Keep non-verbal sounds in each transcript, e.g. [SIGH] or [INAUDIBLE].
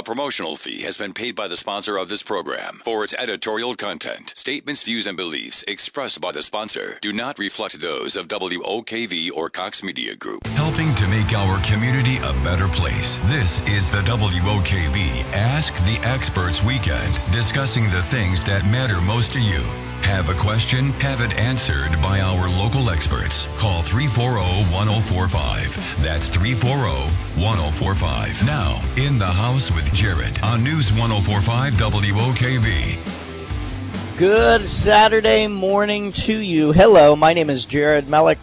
A promotional fee has been paid by the sponsor of this program for its editorial content. Statements, views, and beliefs expressed by the sponsor do not reflect those of WOKV or Cox Media Group. Helping to make our community a better place. This is the WOKV Ask the Experts Weekend, discussing the things that matter most to you. Have a question? Have it answered by our local experts. Call 340 1045. That's 340 1045. Now, in the house with Jared on News 1045 WOKV. Good Saturday morning to you. Hello, my name is Jared Mellick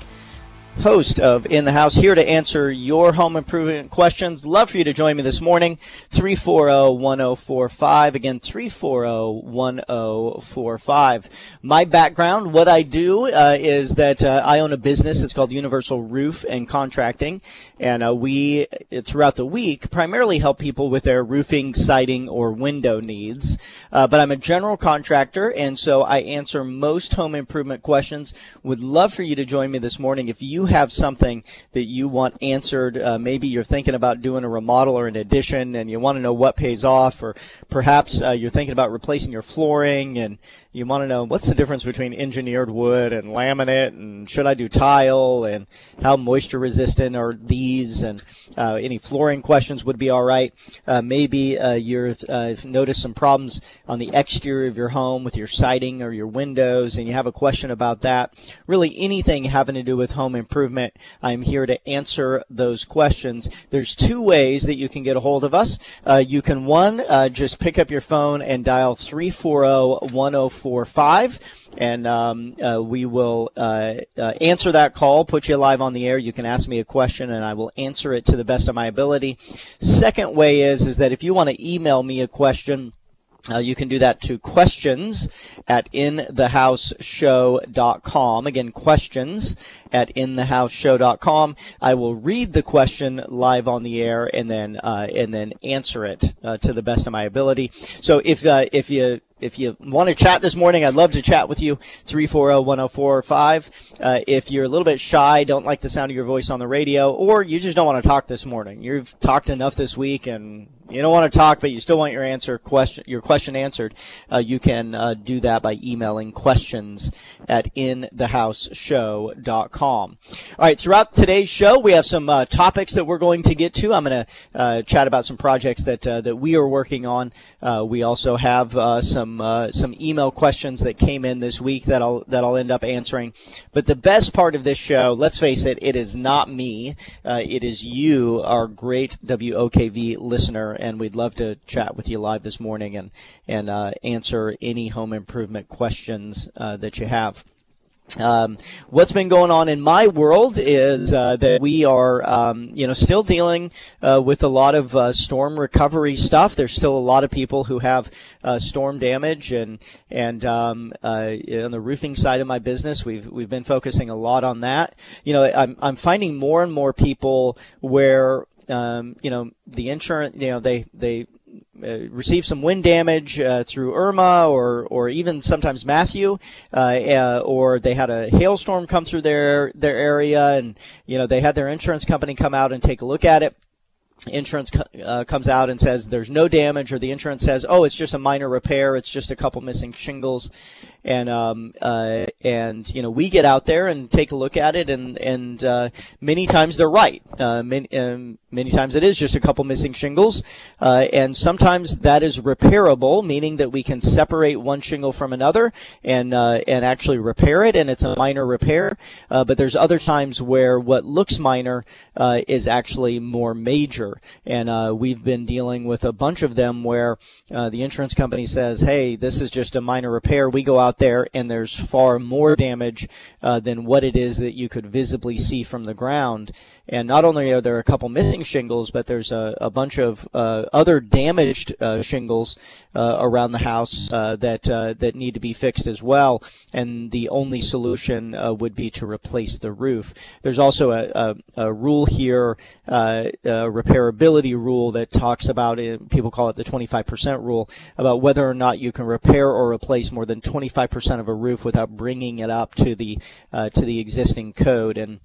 host of In the House, here to answer your home improvement questions. Love for you to join me this morning. 340-1045. Again, 340-1045. My background, what I do uh, is that uh, I own a business. It's called Universal Roof and Contracting. And uh, we, throughout the week, primarily help people with their roofing, siding, or window needs. Uh, but I'm a general contractor, and so I answer most home improvement questions. Would love for you to join me this morning if you have something that you want answered, uh, maybe you're thinking about doing a remodel or an addition and you want to know what pays off, or perhaps uh, you're thinking about replacing your flooring and you want to know what's the difference between engineered wood and laminate, and should I do tile, and how moisture resistant are these, and uh, any flooring questions would be all right. Uh, maybe uh, you've uh, noticed some problems on the exterior of your home with your siding or your windows, and you have a question about that. Really, anything having to do with home improvement, I'm here to answer those questions. There's two ways that you can get a hold of us. Uh, you can one uh, just pick up your phone and dial 340 104 845 and um, uh, we will uh, uh, answer that call, put you live on the air. You can ask me a question, and I will answer it to the best of my ability. Second way is is that if you want to email me a question. Uh, you can do that to questions at inthehouseshow.com. Again, questions at inthehouseshow.com. I will read the question live on the air and then uh, and then answer it uh, to the best of my ability. So if uh, if you if you want to chat this morning, I'd love to chat with you. 340-1045. Uh, if you're a little bit shy, don't like the sound of your voice on the radio, or you just don't want to talk this morning. You've talked enough this week and you don't want to talk, but you still want your answer question, your question answered. Uh, you can uh, do that by emailing questions at inthehouseshow.com. All right. Throughout today's show, we have some uh, topics that we're going to get to. I'm going to uh, chat about some projects that uh, that we are working on. Uh, we also have some some email questions that came in this week that I'll that I'll end up answering. But the best part of this show, let's face it, it is not me. It is you, our great WOKV listener, and we'd love to chat with you live this morning and and uh, answer any home improvement questions uh, that you have. Um, what's been going on in my world is uh, that we are, um, you know, still dealing uh, with a lot of uh, storm recovery stuff. There's still a lot of people who have uh, storm damage, and and um, uh, on the roofing side of my business, we've we've been focusing a lot on that. You know, I'm I'm finding more and more people where um, you know the insurance you know they they uh, receive some wind damage uh, through Irma or or even sometimes Matthew, uh, uh, or they had a hailstorm come through their their area, and you know they had their insurance company come out and take a look at it insurance uh, comes out and says there's no damage or the insurance says oh it's just a minor repair it's just a couple missing shingles and um, uh, and you know we get out there and take a look at it, and and uh, many times they're right. Uh, many, um, many times it is just a couple missing shingles, uh, and sometimes that is repairable, meaning that we can separate one shingle from another and uh, and actually repair it, and it's a minor repair. But there's other times where what looks minor is actually more major, and we've been dealing with a bunch of them where the insurance company says, "Hey, this is just a minor repair." We go out there and there's far more damage uh, than what it is that you could visibly see from the ground. And not only are there a couple missing shingles, but there's a, a bunch of uh, other damaged uh, shingles uh, around the house uh, that uh, that need to be fixed as well. And the only solution would be to replace the roof. There's also a, a, a rule here, a repairability rule that talks about it. People call it the 25% rule about whether or not you can repair or replace more than 25% of a roof without bringing it up to the to the existing code and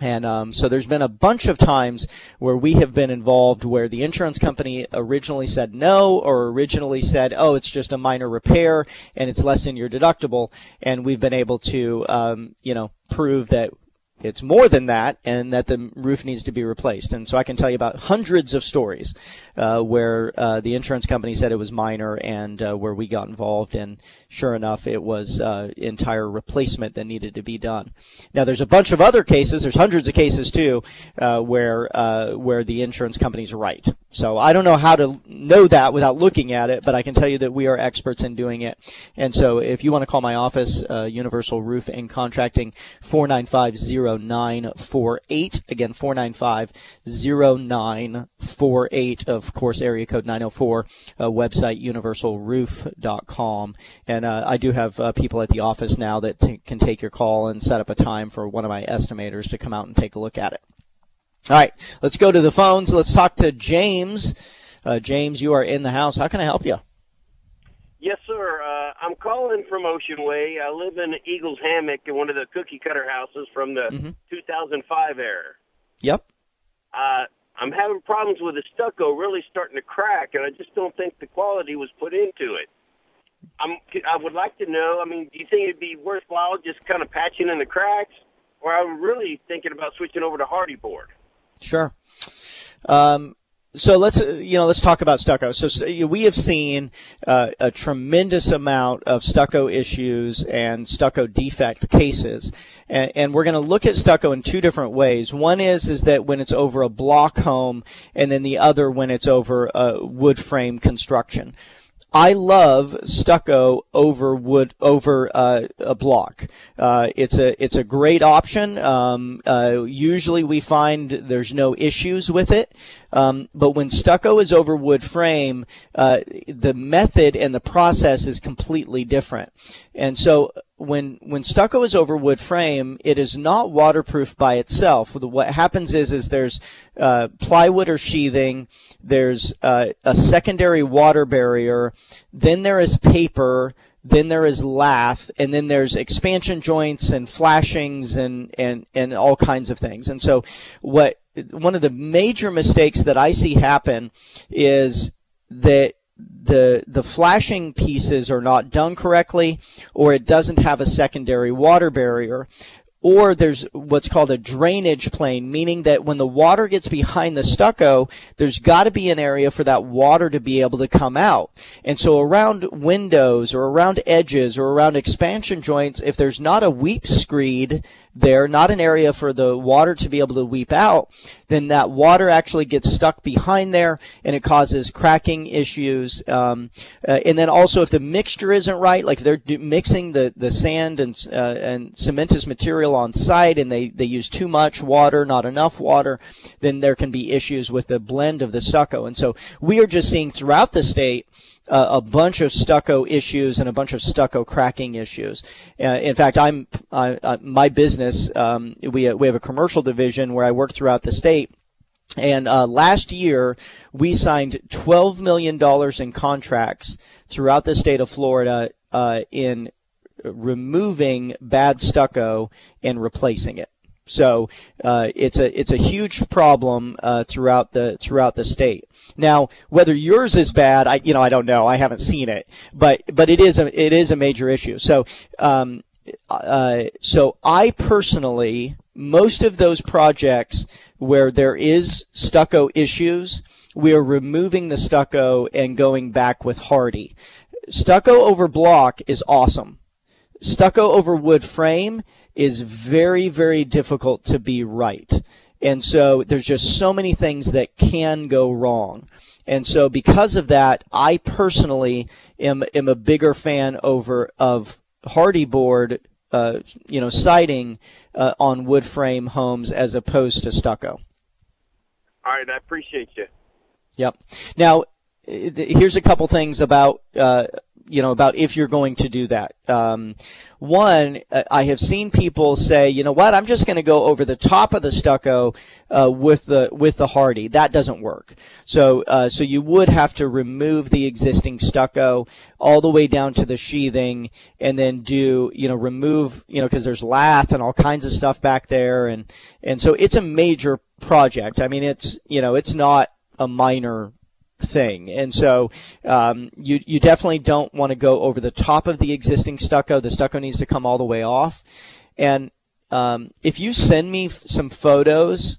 And um, so there's been a bunch of times where we have been involved where the insurance company originally said no or originally said, oh, it's just a minor repair and it's less than your deductible. And we've been able to, um, you know, prove that it's more than that and that the roof needs to be replaced. And so I can tell you about hundreds of stories uh, where uh, the insurance company said it was minor and uh, where we got involved and sure enough it was uh, entire replacement that needed to be done. Now there's a bunch of other cases, there's hundreds of cases too, uh, where uh, where the insurance company's right. So I don't know how to know that without looking at it, but I can tell you that we are experts in doing it. And so if you want to call my office, Universal Roof and Contracting, 495 0948. Again, 495 0948. Of course, area code 904. Uh, website universalroof.com. And uh, I do have uh, people at the office now that t- can take your call and set up a time for one of my estimators to come out and take a look at it. All right, let's go to the phones. Let's talk to James. Uh, James, you are in the house. How can I help you? Yes, sir. I'm calling from Ocean Way. I live in Eagles Hammock in one of the cookie cutter houses from the mm-hmm. 2005 era. Yep. Uh, I'm having problems with the stucco really starting to crack, and I just don't think the quality was put into it. I'm, I would like to know. I mean, do you think it'd be worthwhile just kind of patching in the cracks, or I'm really thinking about switching over to Hardie board? Sure. Um, so let's you know let's talk about stucco. So we have seen uh, a tremendous amount of stucco issues and stucco defect cases, and, and we're going to look at stucco in two different ways. One is is that when it's over a block home, and then the other when it's over a wood frame construction. I love stucco over wood over uh, a block. Uh, it's a it's a great option. Um, uh, usually we find there's no issues with it. Um, but when stucco is over wood frame, uh, the method and the process is completely different. And so when when stucco is over wood frame, it is not waterproof by itself. What happens is is there's uh, plywood or sheathing, there's uh, a secondary water barrier, then there is paper, then there is lath, and then there's expansion joints and flashings and and and all kinds of things. And so what one of the major mistakes that I see happen is that the the flashing pieces are not done correctly or it doesn't have a secondary water barrier or there's what's called a drainage plane, meaning that when the water gets behind the stucco, there's got to be an area for that water to be able to come out. And so around windows or around edges or around expansion joints, if there's not a weep screed there, not an area for the water to be able to weep out, then that water actually gets stuck behind there and it causes cracking issues. Um, uh, and then also if the mixture isn't right, like they're do- mixing the, the sand and, uh, and cementous material on site and they, they use too much water, not enough water, then there can be issues with the blend of the stucco. And so we are just seeing throughout the state uh, a bunch of stucco issues and a bunch of stucco cracking issues. Uh, in fact, I'm uh, my business. Um, we we have a commercial division where I work throughout the state. And uh, last year, we signed $12 million in contracts throughout the state of Florida uh, in removing bad stucco and replacing it. So uh, it's a it's a huge problem uh, throughout the throughout the state. Now, whether yours is bad, I you know I don't know. I haven't seen it, but but it is a it is a major issue. So um, uh, so I personally most of those projects where there is stucco issues, we are removing the stucco and going back with Hardie. Stucco over block is awesome. Stucco over wood frame is very, very difficult to be right. And so there's just so many things that can go wrong. And so because of that, I personally am, am a bigger fan over of Hardie board, uh, you know, siding uh, on wood frame homes as opposed to stucco. All right, I appreciate you. Yep. Now, here's a couple things about uh, you know, about if you're going to do that. Um, one, uh, I have seen people say, you know what, I'm just going to go over the top of the stucco uh, with the with the Hardie. That doesn't work. So uh, so you would have to remove the existing stucco all the way down to the sheathing, and then do you know remove you know because there's lath and all kinds of stuff back there, and and so it's a major project. I mean, it's you know it's not a minor thing. And so um, you you definitely don't want to go over the top of the existing stucco. The stucco needs to come all the way off. And um, if you send me some photos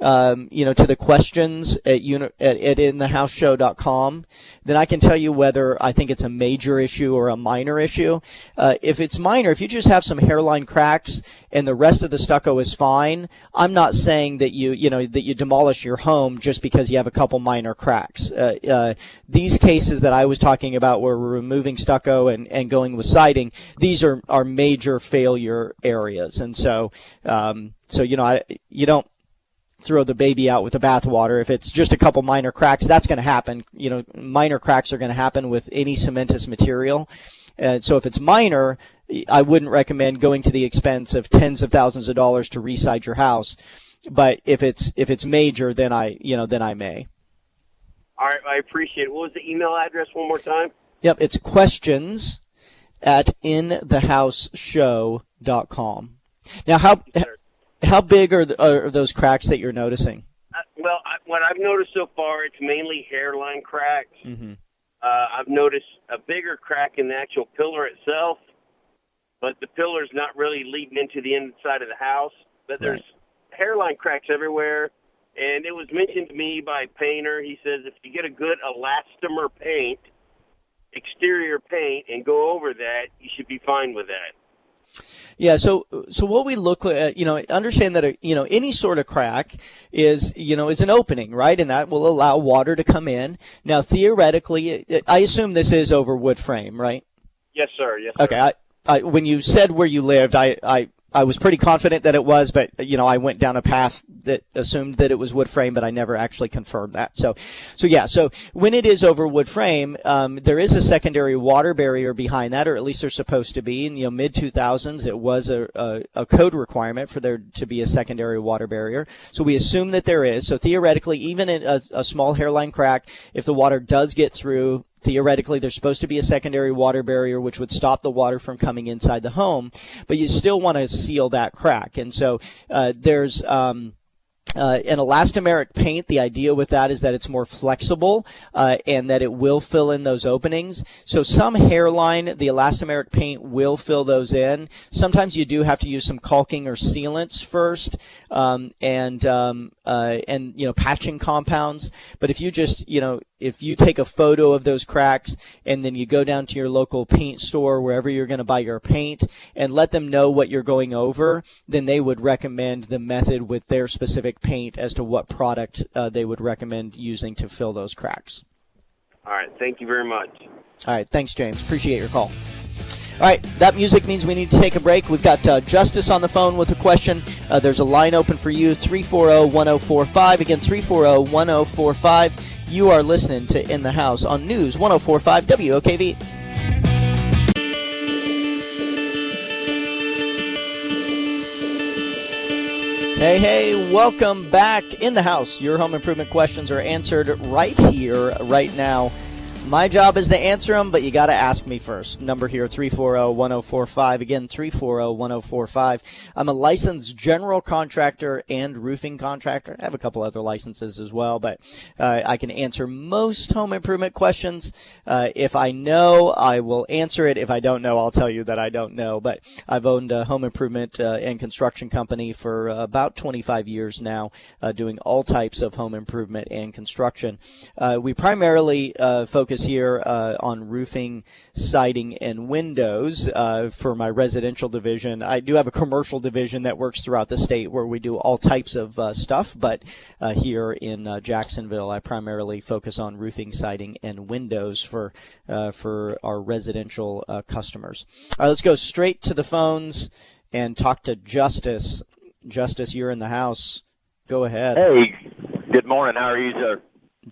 um, you know, to the questions at, uni- at, at inthehouseshow.com, then I can tell you whether I think it's a major issue or a minor issue. Uh, if it's minor, if you just have some hairline cracks and the rest of the stucco is fine, I'm not saying that you, you know, that you demolish your home just because you have a couple minor cracks. Uh, uh, these cases that I was talking about where we're removing stucco and, and going with siding, these are, are major failure areas. And so, um, so, you know, I, you don't, throw the baby out with the bathwater. If it's just a couple minor cracks, that's going to happen. You know, minor cracks are going to happen with any cementous material. And so if it's minor, I wouldn't recommend going to the expense of tens of thousands of dollars to reside your house. But if it's if it's major, then I you know then I may. All right, I appreciate it. What was the email address one more time? Yep, it's questions at inthehouseshow.com. Now, how how big are, the, are those cracks that you're noticing? Uh, well, I, what I've noticed so far, it's mainly hairline cracks. Mm-hmm. Uh, I've noticed a bigger crack in the actual pillar itself, but the pillar's not really leading into the inside of the house. But there's Right. hairline cracks everywhere. And it was mentioned to me by a painter. He says if you get a good elastomer paint, exterior paint, and go over that, you should be fine with that. Yeah. So, so what we look at, you know, understand that, uh, you know, any sort of crack is, you know, is an opening, right? And that will allow water to come in. Now, theoretically, uh, I assume this is over wood frame, right? Yes, sir. Yes, sir. Okay. I, I, when you said where you lived, I, I, I was pretty confident that it was, but you know, I went down a path that assumed that it was wood frame, but I never actually confirmed that. So, so yeah. So when it is over wood frame, um, there is a secondary water barrier behind that, or at least there's supposed to be. In the you know, mid 2000s, it was a, a, a code requirement for there to be a secondary water barrier. So we assume that there is. So theoretically, even in a, a small hairline crack, if the water does get through, theoretically there's supposed to be a secondary water barrier which would stop the water from coming inside the home but you still want to seal that crack and so uh, there's um, uh, an elastomeric paint, the idea with that is that it's more flexible uh, and that it will fill in those openings. So some hairline, the elastomeric paint will fill those in. Sometimes you do have to use some caulking or sealants first, um, and um, uh, and you know patching compounds. But if you just you know if you take a photo of those cracks and then you go down to your local paint store wherever you're going to buy your paint and let them know what you're going over, then they would recommend the method with their specific paint as to what product uh, they would recommend using to fill those cracks. All right. Thank you very much. All right, thanks, James. Appreciate your call. All right, that music means we need to take a break. We've got uh, Justice on the phone with a question. Uh, there's a line open for you 340 1045. Again, 340 1045. You are listening to In the House on News 1045 WOKV. Hey, hey, welcome back in the house. Your home improvement questions are answered right here, right now. My job is to answer them, but you got to ask me first. Number here, 340-1045. Again, 340-1045. I'm a licensed general contractor and roofing contractor. I have a couple other licenses as well, but uh, I can answer most home improvement questions. Uh, if I know, I will answer it. If I don't know, I'll tell you that I don't know. But I've owned a home improvement uh, and construction company for uh, about 25 years now, uh, doing all types of home improvement and construction. Uh, we primarily uh, focus here uh, on roofing, siding, and windows uh, for my residential division. I do have a commercial division that works throughout the state where we do all types of uh, stuff, but uh, here in uh, Jacksonville, I primarily focus on roofing, siding, and windows for uh, for our residential uh, customers. All right, let's go straight to the phones and talk to Justice. Justice, you're in the house. Go ahead. Hey, good morning. How are you, sir?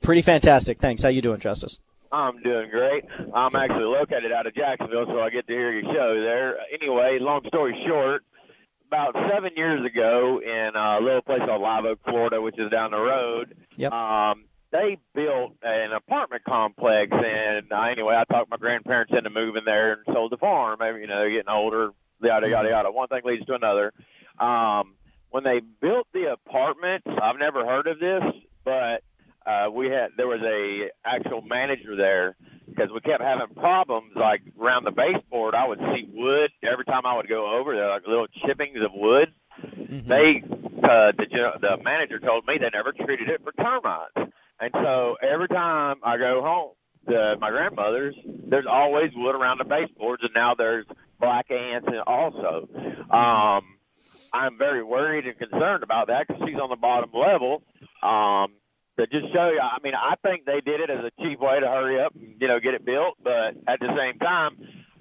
Pretty fantastic. Thanks. How you doing, Justice? I'm doing great. I'm actually located out of Jacksonville, so I get to hear your show there. Anyway, long story short, about seven years ago in a little place called Live Oak, Florida, which is down the road, Yep. um, they built an apartment complex. And uh, anyway, I talked my grandparents into moving there and sold the farm. Maybe, you know, they're getting older, yada, yada, yada. One thing leads to another. Um, when they built the apartments, I've never heard of this, but uh, we had there was a actual manager there because we kept having problems like around the baseboard. I would see wood every time I would go over there, like little chippings of wood. They uh, the the manager told me they never treated it for termites, and so every time I go home to my grandmother's, there's always wood around the baseboards, and now there's black ants and also. Um, I'm very worried and concerned about that because she's on the bottom level. Um, to just show you, I mean, I think they did it as a cheap way to hurry up and you know get it built, but at the same time,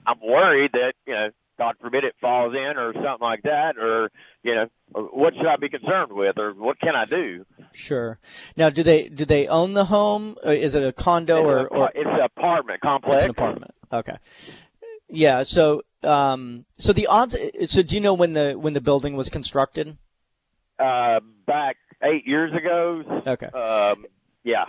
I'm worried that you know, God forbid, it falls in or something like that, or you know, what should I be concerned with, or what can I do? Sure. Now, do they do they own the home? Uh, Is it a condo or, it's, or an, it's an apartment complex. it's an apartment? Okay. Yeah. So, um, so the odds. So, do you know when the when the building was constructed? Uh, back eight years ago. Okay. Um, yeah.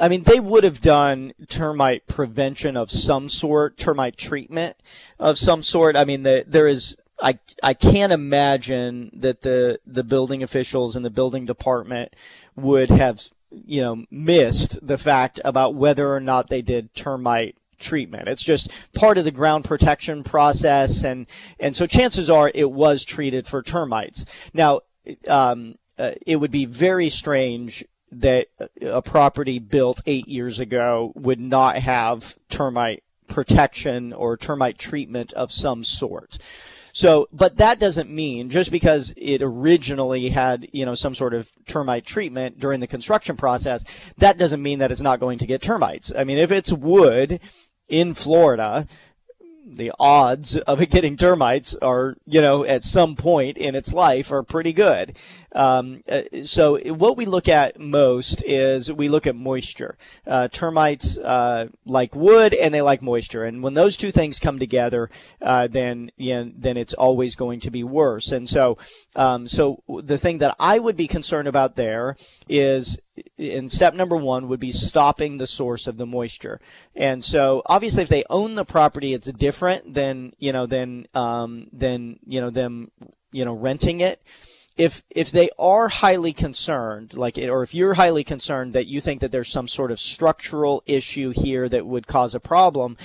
I mean, they would have done termite prevention of some sort, termite treatment of some sort. I mean, the, there is. I I can't imagine that the the building officials and the building department would have you know missed the fact about whether or not they did termite treatment. It's just part of the ground protection process, and and so chances are it was treated for termites. Now, um, uh, it would be very strange that a property built eight years ago would not have termite protection or termite treatment of some sort. So, but that doesn't mean just because it originally had, you know, some sort of termite treatment during the construction process, that doesn't mean that it's not going to get termites. I mean, if it's wood in Florida, the odds of it getting termites are, you know, at some point in its life are pretty good. Um, uh, so what we look at most is we look at moisture. Uh, termites uh, like wood and they like moisture, and when those two things come together, uh, then you know, then it's always going to be worse. And so, um, so the thing that I would be concerned about there is in step number one would be stopping the source of the moisture. And so obviously if they own the property, it's different than, you know, than, um, than, you know, them, you know, renting it. If, if they are highly concerned, like, or if you're highly concerned that you think that there's some sort of structural issue here that would cause a problem,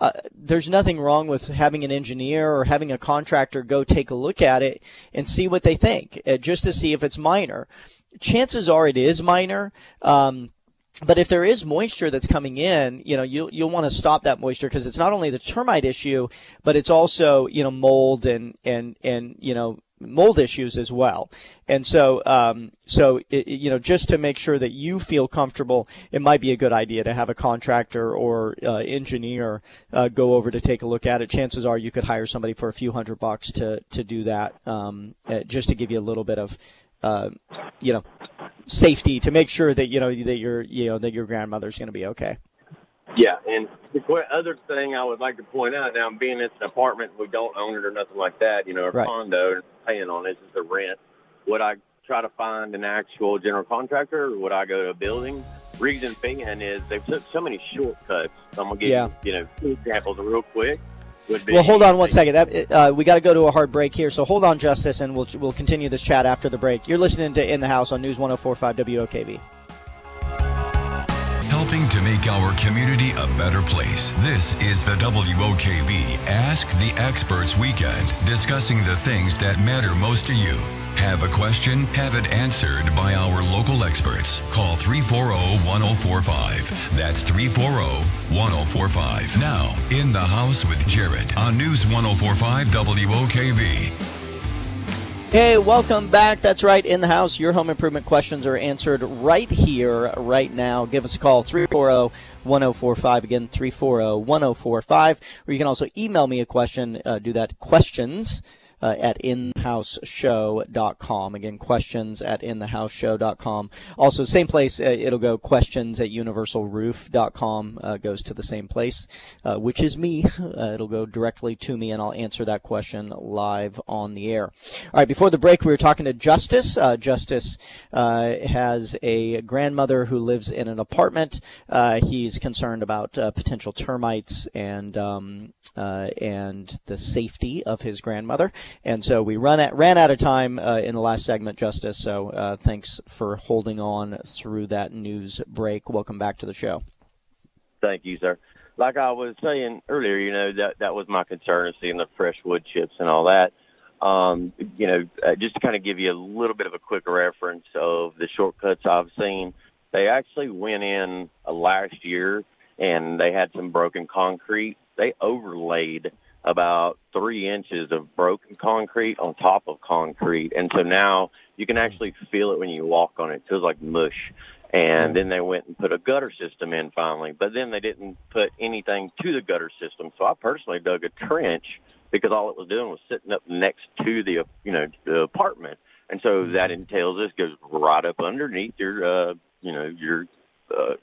uh, there's nothing wrong with having an engineer or having a contractor go take a look at it and see what they think, uh, just to see if it's minor chances are it is minor. Um, but if there is moisture that's coming in, you know, you'll, you'll want to stop that moisture because it's not only the termite issue, but it's also, you know, mold and, and, and, you know, mold issues as well. And so, um, so, it, you know, just to make sure that you feel comfortable, it might be a good idea to have a contractor or uh, engineer uh, go over to take a look at it. Chances are you could hire somebody for a few hundred bucks to, to do that, um, uh, just to give you a little bit of, uh, you know, safety to make sure that you know that your you know that your grandmother's going to be okay. Yeah, and the qu- other thing I would like to point out now, being it's an apartment, we don't own it or nothing like that, you know, a Right. condo, paying on it, it's a rent. Would I try to find an actual general contractor, or would I go to a building? Reason being is they've took so many shortcuts. I'm gonna give Yeah. you, you know, two examples real quick. Well, hold on one second. Uh, we got to go to a hard break here, so hold on, Justice, and we'll we'll continue this chat after the break. You're listening to In the House on News 104.5 WOKV. Helping to make our community a better place. This is the WOKV Ask the Experts Weekend, discussing the things that matter most to you. Have a question? Have it answered by our local experts. Call 340-1045. That's 340-1045. Now, in the house with Jared on News 1045 WOKV. Hey, welcome back. That's right, in the house. Your home improvement questions are answered right here, right now. Give us a call, 340 1045. Again, 340 1045. Or you can also email me a question. Uh, do that questions uh, at inhouseshow.com. Again, questions at inthehouseshow.com. Also, same place, uh, it'll go questions at universalroof.com, uh, goes to the same place, uh, which is me. Uh, it'll go directly to me and I'll answer that question live on the air. All right, before the break, we were talking to Justice. Uh, Justice has a grandmother who lives in an apartment. he's concerned about potential termites and um, and the safety of his grandmother. And so we run at, ran out of time uh, in the last segment, Justice. So uh, thanks for holding on through that news break. Welcome back to the show. Thank you, sir. Like I was saying earlier, you know that that was my concern, seeing the fresh wood chips and all that. Um, you know, uh, just to kind of give you a little bit of a quick reference of the shortcuts I've seen, they actually went in uh, last year and they had some broken concrete. They overlaid about three inches of broken concrete on top of concrete. And so now you can actually feel it when you walk on it. It feels like mush. And then they went and put a gutter system in finally, but then they didn't put anything to the gutter system. So I personally dug a trench because all it was doing was sitting up next to the, you know, the apartment. And so that entails this goes right up underneath your, uh, you know, your, uh,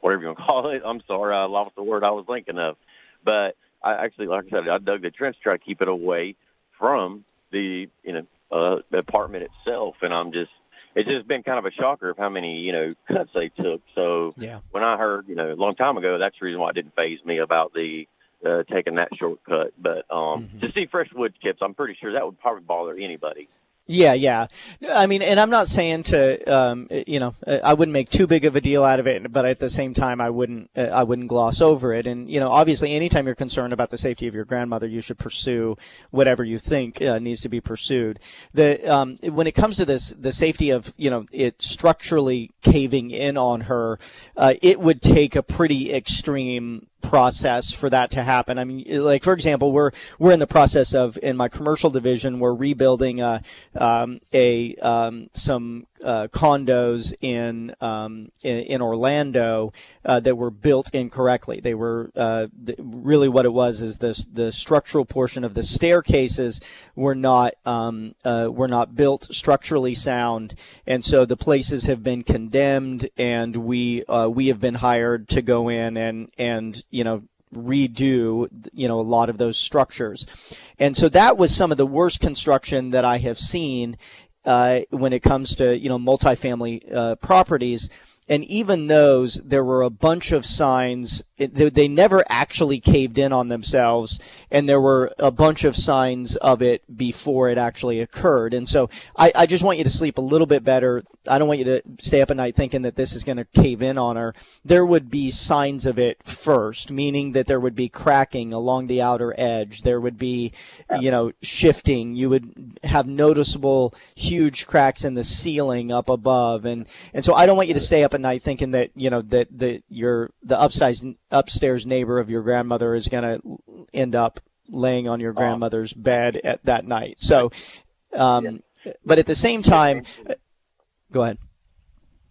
whatever you want to [LAUGHS] call it. I'm sorry, I lost the word I was thinking of. But I actually, like I said, I dug the trench to try to keep it away from the you know uh, the apartment itself, and I'm just it's just been kind of a shocker of how many you know cuts they took. So yeah. when I heard you know a long time ago, that's the reason why it didn't faze me about the uh, taking that shortcut. But um, mm-hmm. to see fresh wood chips, I'm pretty sure that would probably bother anybody. Yeah, yeah. I mean, and I'm not saying to, um, you know, I wouldn't make too big of a deal out of it, but at the same time, I wouldn't, uh, I wouldn't gloss over it. And you know, obviously, anytime you're concerned about the safety of your grandmother, you should pursue whatever you think uh, needs to be pursued. The um, when it comes to this, the safety of, you know, it structurally caving in on her, uh, it would take a pretty extreme process for that to happen. I mean, like for example, we're we're in the process of in my commercial division, we're rebuilding a um, a um, some uh, condos in, um, in, in Orlando uh, that were built incorrectly. They were uh, really what it was is the the structural portion of the staircases were not um, uh, were not built structurally sound, and so the places have been condemned, and we uh, we have been hired to go in and and you know redo you know a lot of those structures and so that was some of the worst construction that i have seen uh, when it comes to you know multifamily uh, properties. And even those, there were a bunch of signs. It, they, they never actually caved in on themselves, and there were a bunch of signs of it before it actually occurred. And so, I, I just want you to sleep a little bit better I don't want you to stay up at night thinking that this is going to cave in on her. There would be signs of it first, meaning that there would be cracking along the outer edge. There would be, you know, shifting. You would have noticeable huge cracks in the ceiling up above. And, and so I don't want you to stay up at night thinking that, you know, that, that your, the upsize, upstairs neighbor of your grandmother is going to end up laying on your grandmother's bed at that night. So, um, but at the same time, Go ahead.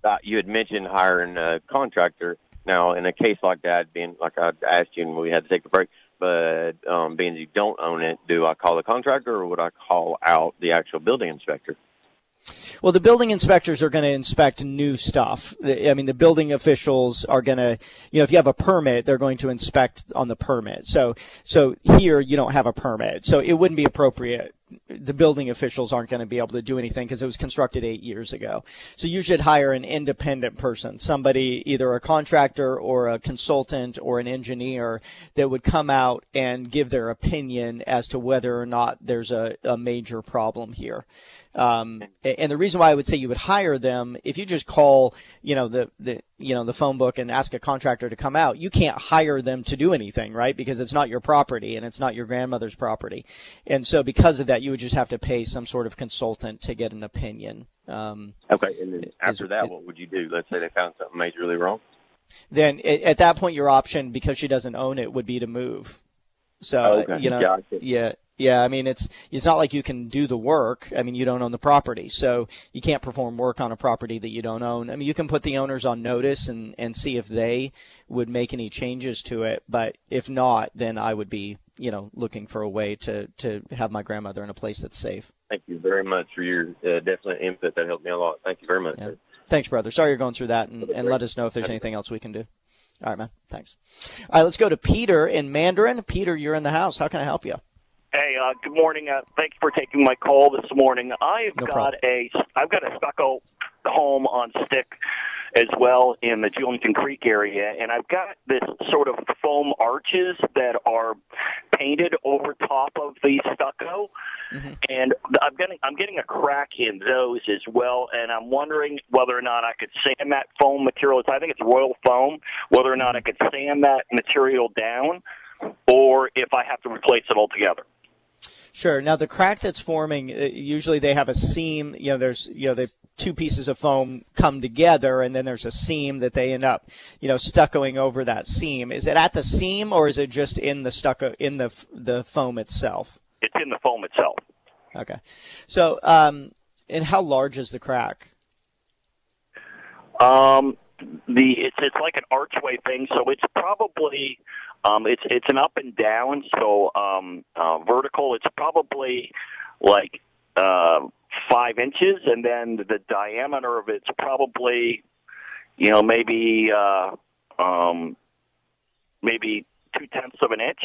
Uh, you had mentioned hiring a contractor. Now, in a case like that, being like I asked you when we had to take the break, but um, being you don't own it, do I call the contractor or would I call out the actual building inspector? Well, the building inspectors are going to inspect new stuff. I mean, the building officials are going to, you know, if you have a permit, they're going to inspect on the permit. So, so here you don't have a permit, so it wouldn't be appropriate the building officials aren't going to be able to do anything because it was constructed eight years ago. So you should hire an independent person, somebody, either a contractor or a consultant or an engineer that would come out and give their opinion as to whether or not there's a, a major problem here. Um, and the reason why I would say you would hire them, if you just call, you know, the, the, you know, the phone book and ask a contractor to come out, you can't hire them to do anything, right? Because it's not your property and it's not your grandmother's property. And so because of that, you would just have to pay some sort of consultant to get an opinion. Um, okay. And then after is, that, it, what would you do? Let's say they found something majorly wrong. Then at that point, your option, because she doesn't own it, would be to move. So, okay. you know, gotcha. yeah, yeah, I mean it's it's not like you can do the work. I mean you don't own the property, so you can't perform work on a property that you don't own. I mean you can put the owners on notice and and see if they would make any changes to it, but if not, then I would be you know, looking for a way to to have my grandmother in a place that's safe. Thank you very much for your uh, definite input. That helped me a lot. Thank you very much. Yeah. Thanks, brother. Sorry you're going through that, and, and let us know if there's anything else we can do. All right, man. Thanks. All right, let's go to Peter in Mandarin. Peter, you're in the house. How can I help you? Hey, uh, good morning. Uh, thanks for taking my call this morning. I've No got problem. a I've got a stucco home on stick as well in the Julington Creek area, and I've got this sort of foam arches that are painted over top of the stucco, and I'm getting I'm getting a crack in those as well, and I'm wondering whether or not I could sand that foam material. I think it's royal foam. Whether or not I could sand that material down, or if I have to replace it altogether. Sure. Now the crack that's forming, uh, usually they have a seam. You know, there's you know the two pieces of foam come together, and then there's a seam that they end up, you know, stuccoing over that seam. Is it at the seam, or is it just in the stucco in the the foam itself? It's in the foam itself. Okay. So, um, and how large is the crack? Um, the it's it's like an archway thing, so it's probably um, it's it's an up and down, so um, uh, vertical. It's probably like uh, five inches, and then the diameter of it's probably you know maybe uh, um, maybe two tenths of an inch.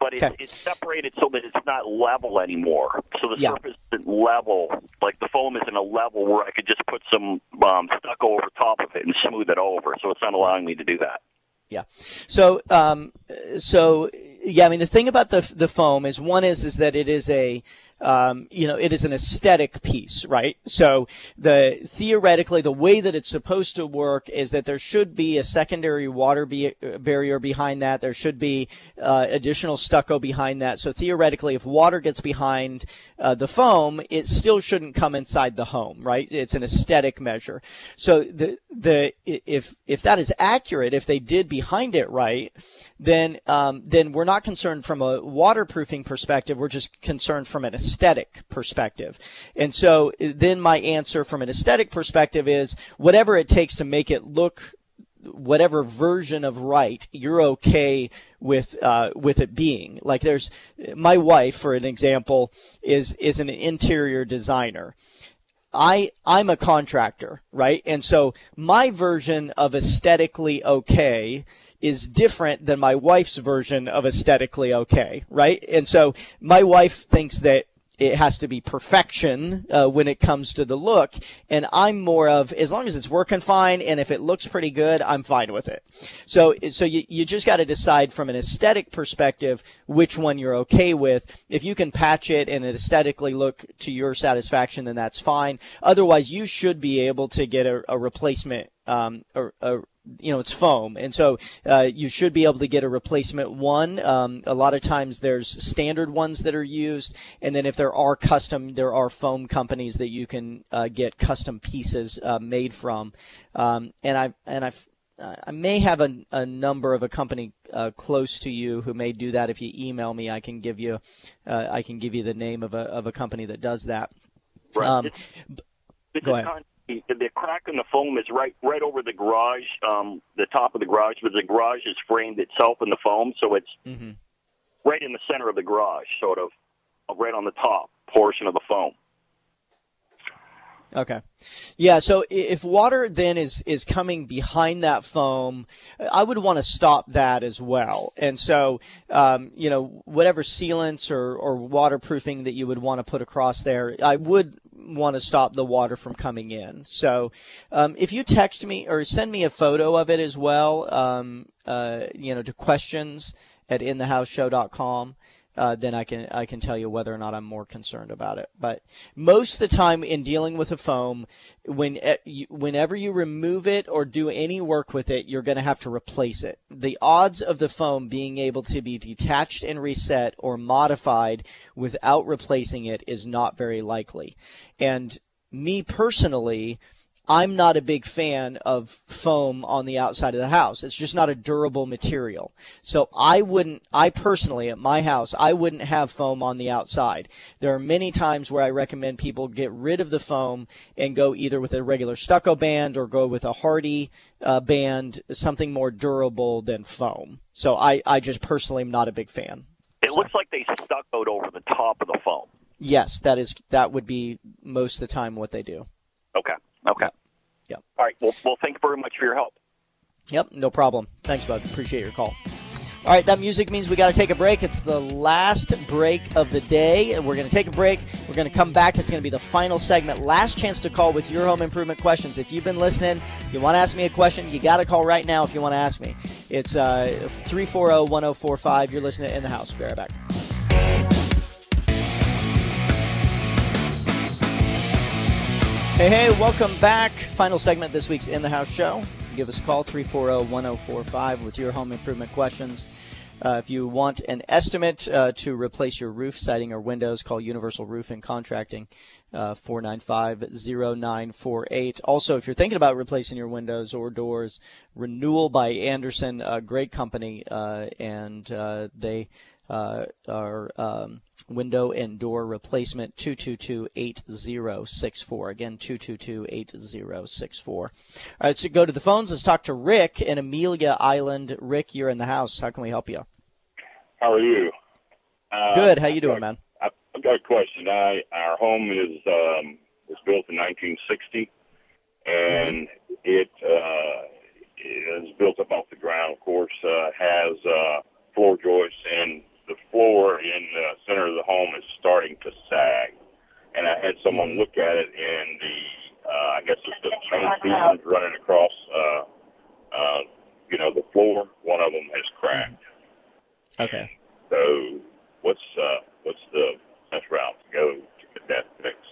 But it's, Okay. it's separated so that it's not level anymore. So the Yeah. surface isn't level. Like the foam isn't a level where I could just put some um, stucco over top of it and smooth it over. So it's not allowing me to do that. Yeah. So, um, so yeah, I mean, the thing about the the foam is one is is that it is a um, you know, it is an aesthetic piece, right? So the theoretically, the way that it's supposed to work is that there should be a secondary water be- barrier behind that. There should be uh, additional stucco behind that. So theoretically, if water gets behind uh, the foam, it still shouldn't come inside the home, right? It's an aesthetic measure. So the the if if that is accurate, if they did behind it right, then um, then we're not concerned from a waterproofing perspective. We're just concerned from an aesthetic perspective. And so then my answer from an aesthetic perspective is whatever it takes to make it look whatever version of right you're okay with uh, with it being like there's my wife for an example is is an interior designer I I'm a contractor, right? And so my version of aesthetically okay is different than my wife's version of aesthetically okay, right? And so my wife thinks that it has to be perfection uh, when it comes to the look, and I'm more of as long as it's working fine and if it looks pretty good, I'm fine with it. So so you you just got to decide from an aesthetic perspective which one you're okay with. If you can patch it and it aesthetically look to your satisfaction, then that's fine. Otherwise, you should be able to get a, a replacement um, or a you know, it's foam. And so, uh, you should be able to get a replacement one. Um, a lot of times there's standard ones that are used. And then if there are custom, there are foam companies that you can, uh, get custom pieces, uh, made from. Um, and I, and I've, I may have a, a number of a company uh, close to you who may do that. If you email me, I can give you, uh, I can give you the name of a of a company that does that. Right. Um, It's Go ahead. con- the crack in the foam is right right over the garage, um, the top of the garage, but the garage is framed itself in the foam, so it's Mhm. right in the center of the garage, sort of, uh, right on the top portion of the foam. Okay. Yeah, so if water then is is coming behind that foam, I would want to stop that as well. And so, um, you know, whatever sealants or, or waterproofing that you would want to put across there, I would want to stop the water from coming in. So, um, if you text me or send me a photo of it as well, um, uh, you know, to questions at inthehouseshow.com, uh, then I can I can tell you whether or not I'm more concerned about it. But most of the time in dealing with a foam, when eh, whenever you remove it or do any work with it, you're going to have to replace it. The odds of the foam being able to be detached and reset or modified without replacing it is not very likely. And me personally, I'm not a big fan of foam on the outside of the house. It's just not a durable material. So I wouldn't, I personally at my house, I wouldn't have foam on the outside. There are many times where I recommend people get rid of the foam and go either with a regular stucco band or go with a Hardie uh, band, something more durable than foam. So I, I just personally am not a big fan. It so. looks like they stuccoed over the top of the foam. Yes, that is that would be most of the time what they do. Okay. Okay. Yep. All right. Well, well, thank you very much for your help. Yep. No problem. Thanks, bud. Appreciate your call. All right, that music means we got to take a break. It's the last break of the day. We're going to take a break. We're going to come back. It's going to be the final segment. Last chance to call with your home improvement questions. If you've been listening, you want to ask me a question, you got to call right now if you want to ask me. It's uh, 340 1045. You're listening to In the House. Be right back. Hey, hey, welcome back. Final segment this week's In the House show. Give us a call, 340 1045, with your home improvement questions. Uh, if you want an estimate uh, to replace your roof, siding, or windows, call Universal Roofing Contracting, uh, 495 0948. Also, if you're thinking about replacing your windows or doors, Renewal by Andersen, a great company, uh, and uh, they uh, are. Um, window and door replacement 222-8064 again 222-8064 all right so go to the phones. Let's talk to rick in amelia island. Rick you're in the house. How can we help you? How are you? Uh, good. How you doing got, man? I've got a question. I, our home is um, was built in 1960 and mm-hmm. it uh, is built up off the ground. Of course uh, has uh, floor joists and the floor in the center of the home is starting to sag. And I had someone look at it, and the uh, I guess it's the main beams running across, uh, uh, you know, the floor. One of them has cracked. Okay. So what's uh, what's the best route to go to get that fixed?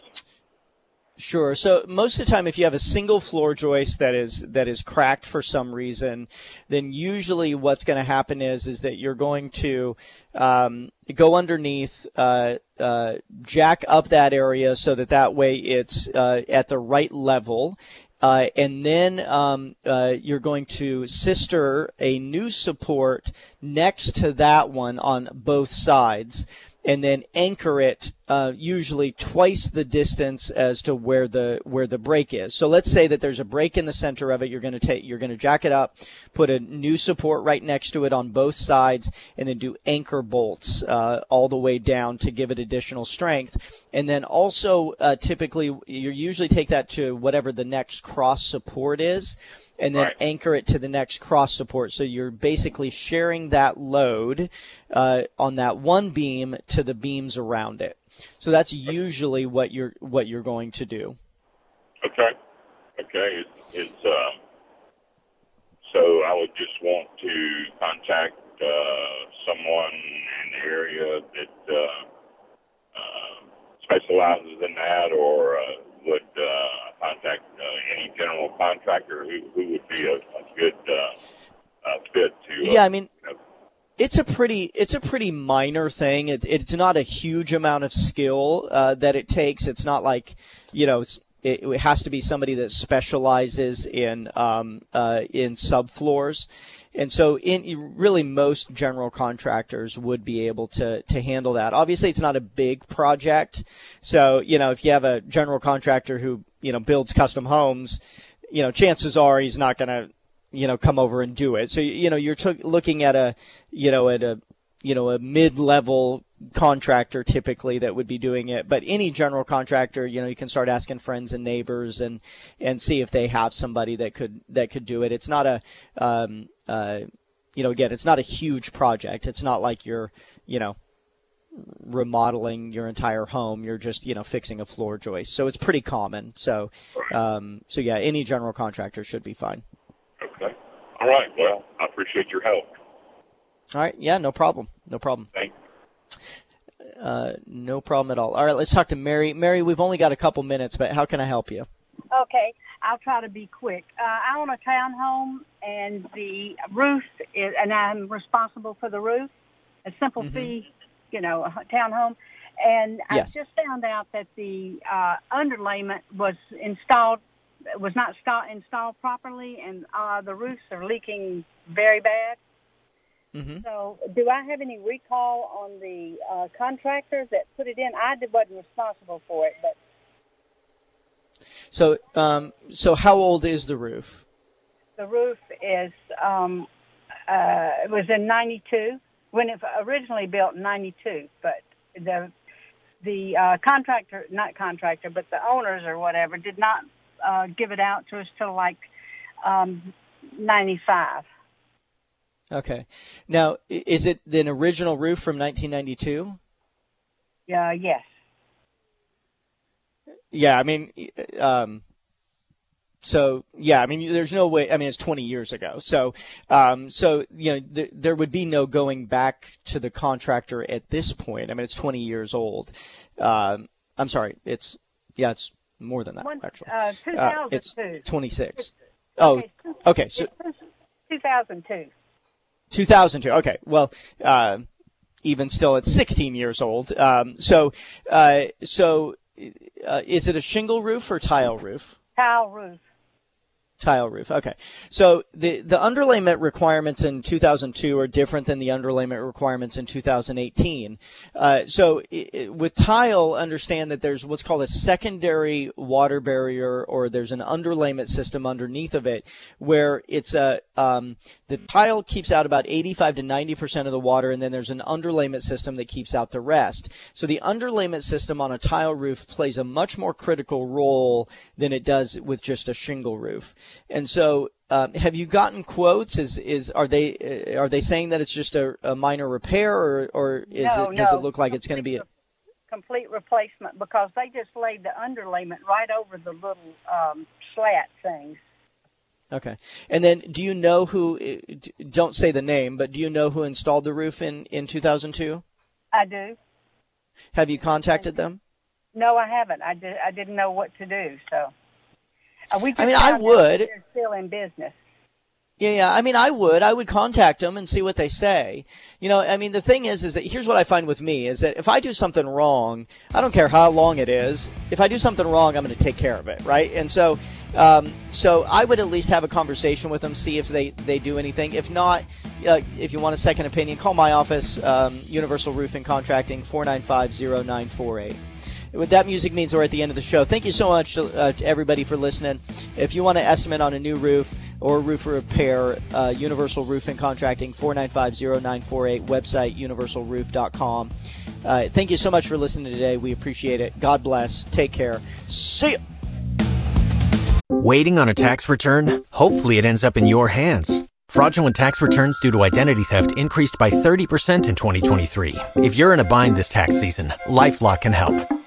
Sure. So most of the time, if you have a single floor joist that is that is cracked for some reason, then usually what's going to happen is is that you're going to um, go underneath, uh, uh, jack up that area so that that way it's uh, at the right level. Uh, and then um, uh, you're going to sister a new support next to that one on both sides and then anchor it uh, usually twice the distance as to where the where the break is. So let's say that there's a break in the center of it. You're going to take you're going to jack it up, put a new support right next to it on both sides, and then do anchor bolts uh, all the way down to give it additional strength. And then also uh, typically you usually take that to whatever the next cross support is and then right. anchor it to the next cross support. So you're basically sharing that load uh, on that one beam to the beams around it. So that's usually what you're what you're going to do. Okay. Okay. It's, it's um, so I would just want to contact uh, someone in the area that uh, uh, specializes in that, or uh, would uh, contact uh, any general contractor who, who would be a, a good uh, uh, fit to. Uh, yeah, I mean. You know, it's a pretty it's a pretty minor thing. It, it's not a huge amount of skill uh, that it takes. It's not like you know it, it, has to be somebody that specializes in um, uh, in subfloors. And so, in really, most general contractors would be able to to handle that. Obviously, it's not a big project, so you know if you have a general contractor who you know builds custom homes, you know chances are he's not going to you know come over and do it. So you know you're t- looking at a you know at a you know a mid level contractor typically that would be doing it but any general contractor you know you can start asking friends and neighbors and and see if they have somebody that could that could do it it's not a um, uh, you know, again, it's not a huge project. It's not like you're, you know, remodeling your entire home. You're just, you know, fixing a floor joist. So it's pretty common. So, um, so yeah, any general contractor should be fine. Okay. All right. Well, I appreciate your help. All right. Yeah, no problem. No problem. Thanks. Uh, no problem at all. All right, let's talk to Mary. Mary, we've only got a couple minutes, but how can I help you? Okay. I'll try to be quick. Uh, I own a townhome, and the roof is, and I'm responsible for the roof. A simple mm-hmm. fee, you know, a townhome. And yes. I just found out that the uh, underlayment was installed was not sta- installed properly, and uh, the roofs are leaking very bad. Mm-hmm. So, do I have any recall on the uh, contractor that put it in? I wasn't responsible for it, but So, um, so how old is the roof? the roof is um, uh, it was in '92 when it originally built in '92, but the the uh, contractor, not contractor, but the owners or whatever, did not uh, give it out to us till like um, '95. Okay. Now, is it an original roof from 1992? Uh, yes. Yeah, I mean, um, so yeah, I mean, there's no way. I mean, it's 20 years ago. So, um, so you know, th- there would be no going back to the contractor at this point. I mean, it's 20 years old. Um, I'm sorry, it's yeah, it's more than that One- actually. uh, Uh, it's 2002. 26. Oh, okay. So 2002. 2002. Okay. Well, uh, even still, it's 16 years old. Um, so, uh, so, uh, is it a shingle roof or tile roof? Tile roof. Tile roof. Okay. So the the underlayment requirements in 2002 are different than the underlayment requirements in 2018. Uh, so i i with tile, understand that there's what's called a secondary water barrier, or there's an underlayment system underneath of it, where it's a um, the tile keeps out about 85 to 90 percent of the water, and then there's an underlayment system that keeps out the rest. So the underlayment system on a tile roof plays a much more critical role than it does with just a shingle roof. And so, um, have you gotten quotes? Is is are they uh, are they saying that it's just a, a minor repair, or or is No, it does no. it look like it's going to be? A, Complete replacement because they just laid the underlayment right over the little um, slat things. Okay. And then, do you know who? Don't say the name, but do you know who installed the roof in in 2002? I do. Have you contacted them? No, I haven't. I did. I didn't know what to do. So, uh, we. I mean, I would. They're still in business. Yeah, yeah. I mean, I would. I would contact them and see what they say. You know, I mean, the thing is, is that here's what I find with me is that if I do something wrong, I don't care how long it is. If I do something wrong, I'm going to take care of it, right? And so, um, so I would at least have a conversation with them, see if they they do anything. If not, uh, if you want a second opinion, call my office, um, Universal Roofing Contracting, four nine five zero nine four eight. What that music means we're at the end of the show. Thank you so much to, uh, to everybody for listening. If you want an estimate on a new roof or roof repair, uh, Universal Roofing Contracting, 4950948, website universalroof.com. Uh, thank you so much for listening today. We appreciate it. God bless. Take care. See ya. Waiting on a tax return? Hopefully, it ends up in your hands. Fraudulent tax returns due to identity theft increased by 30% in 2023. If you're in a bind this tax season, LifeLock can help.